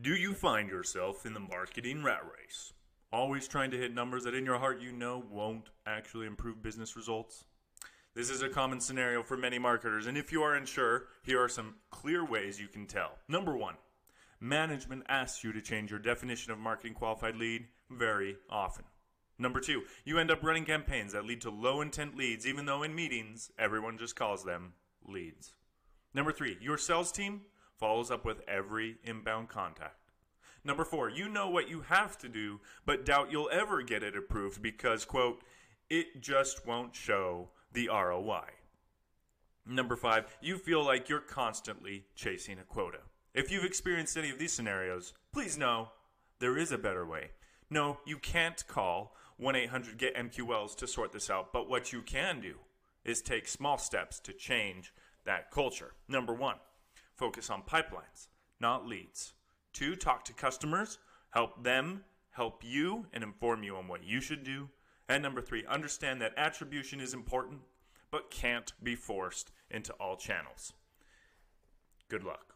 Do you find yourself in the marketing rat race? Always trying to hit numbers that in your heart you know won't actually improve business results? This is a common scenario for many marketers, and if you are unsure, here are some clear ways you can tell. Number one, management asks you to change your definition of marketing qualified lead very often. Number two, you end up running campaigns that lead to low intent leads, even though in meetings, everyone just calls them leads. Number three, your sales team follows up with every inbound contact. Number four, you know what you have to do, but doubt you'll ever get it approved because, quote, it just won't show the ROI. Number five, you feel like you're constantly chasing a quota. If you've experienced any of these scenarios, please know there is a better way. No, you can't call 1 800 GET MQLs to sort this out, but what you can do is take small steps to change that culture. Number one, Focus on pipelines, not leads. Two, talk to customers, help them help you and inform you on what you should do. And number three, understand that attribution is important, but can't be forced into all channels. Good luck.